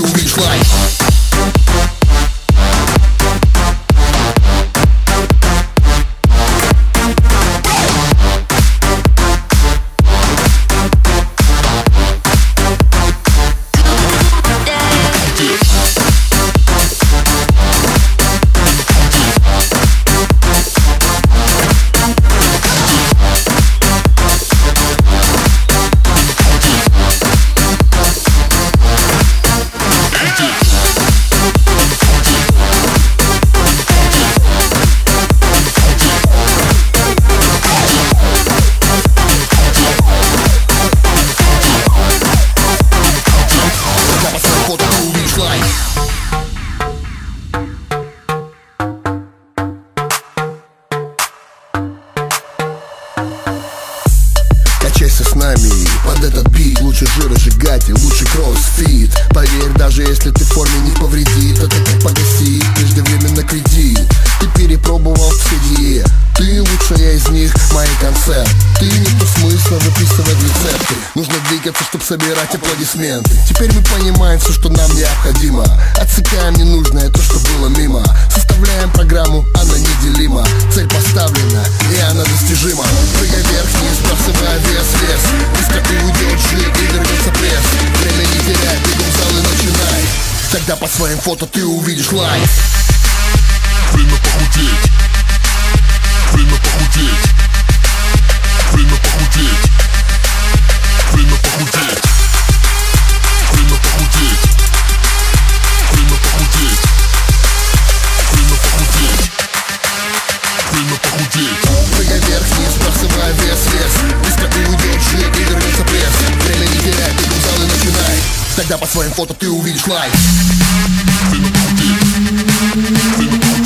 you is like Качайся с нами. Под этот бит Лучше жиросжигатель, лучше кроссфит. Поверь, даже если ты форме не повредит Это как погасить преждевременно кредит. Ты перепробовал все диет Ты лучшая из них, мои концерт Ты нет смысла выписывать рецепты. Нужно двигаться, чтобы собирать аплодисменты. Теперь мы понимаем все, что нам необходимо. Отсекаем ненужное, то, что было мимо. Составляем программу, она неделима. Цель поставлена, Тогда по своим фото ты увидишь лайк. Время похудеть. Время похудеть. Время похудеть. Время похудеть. Время похудеть. Время похудеть. Время похудеть. Время похудеть. Прыгай вверх-вниз, сбрасывая вес, вес. Быстро уйдет жир и вернется пресс Время не теряй, бегом в зал и начинай Тогда по своим фото ты увидишь лайк Время похудеть Время похудеть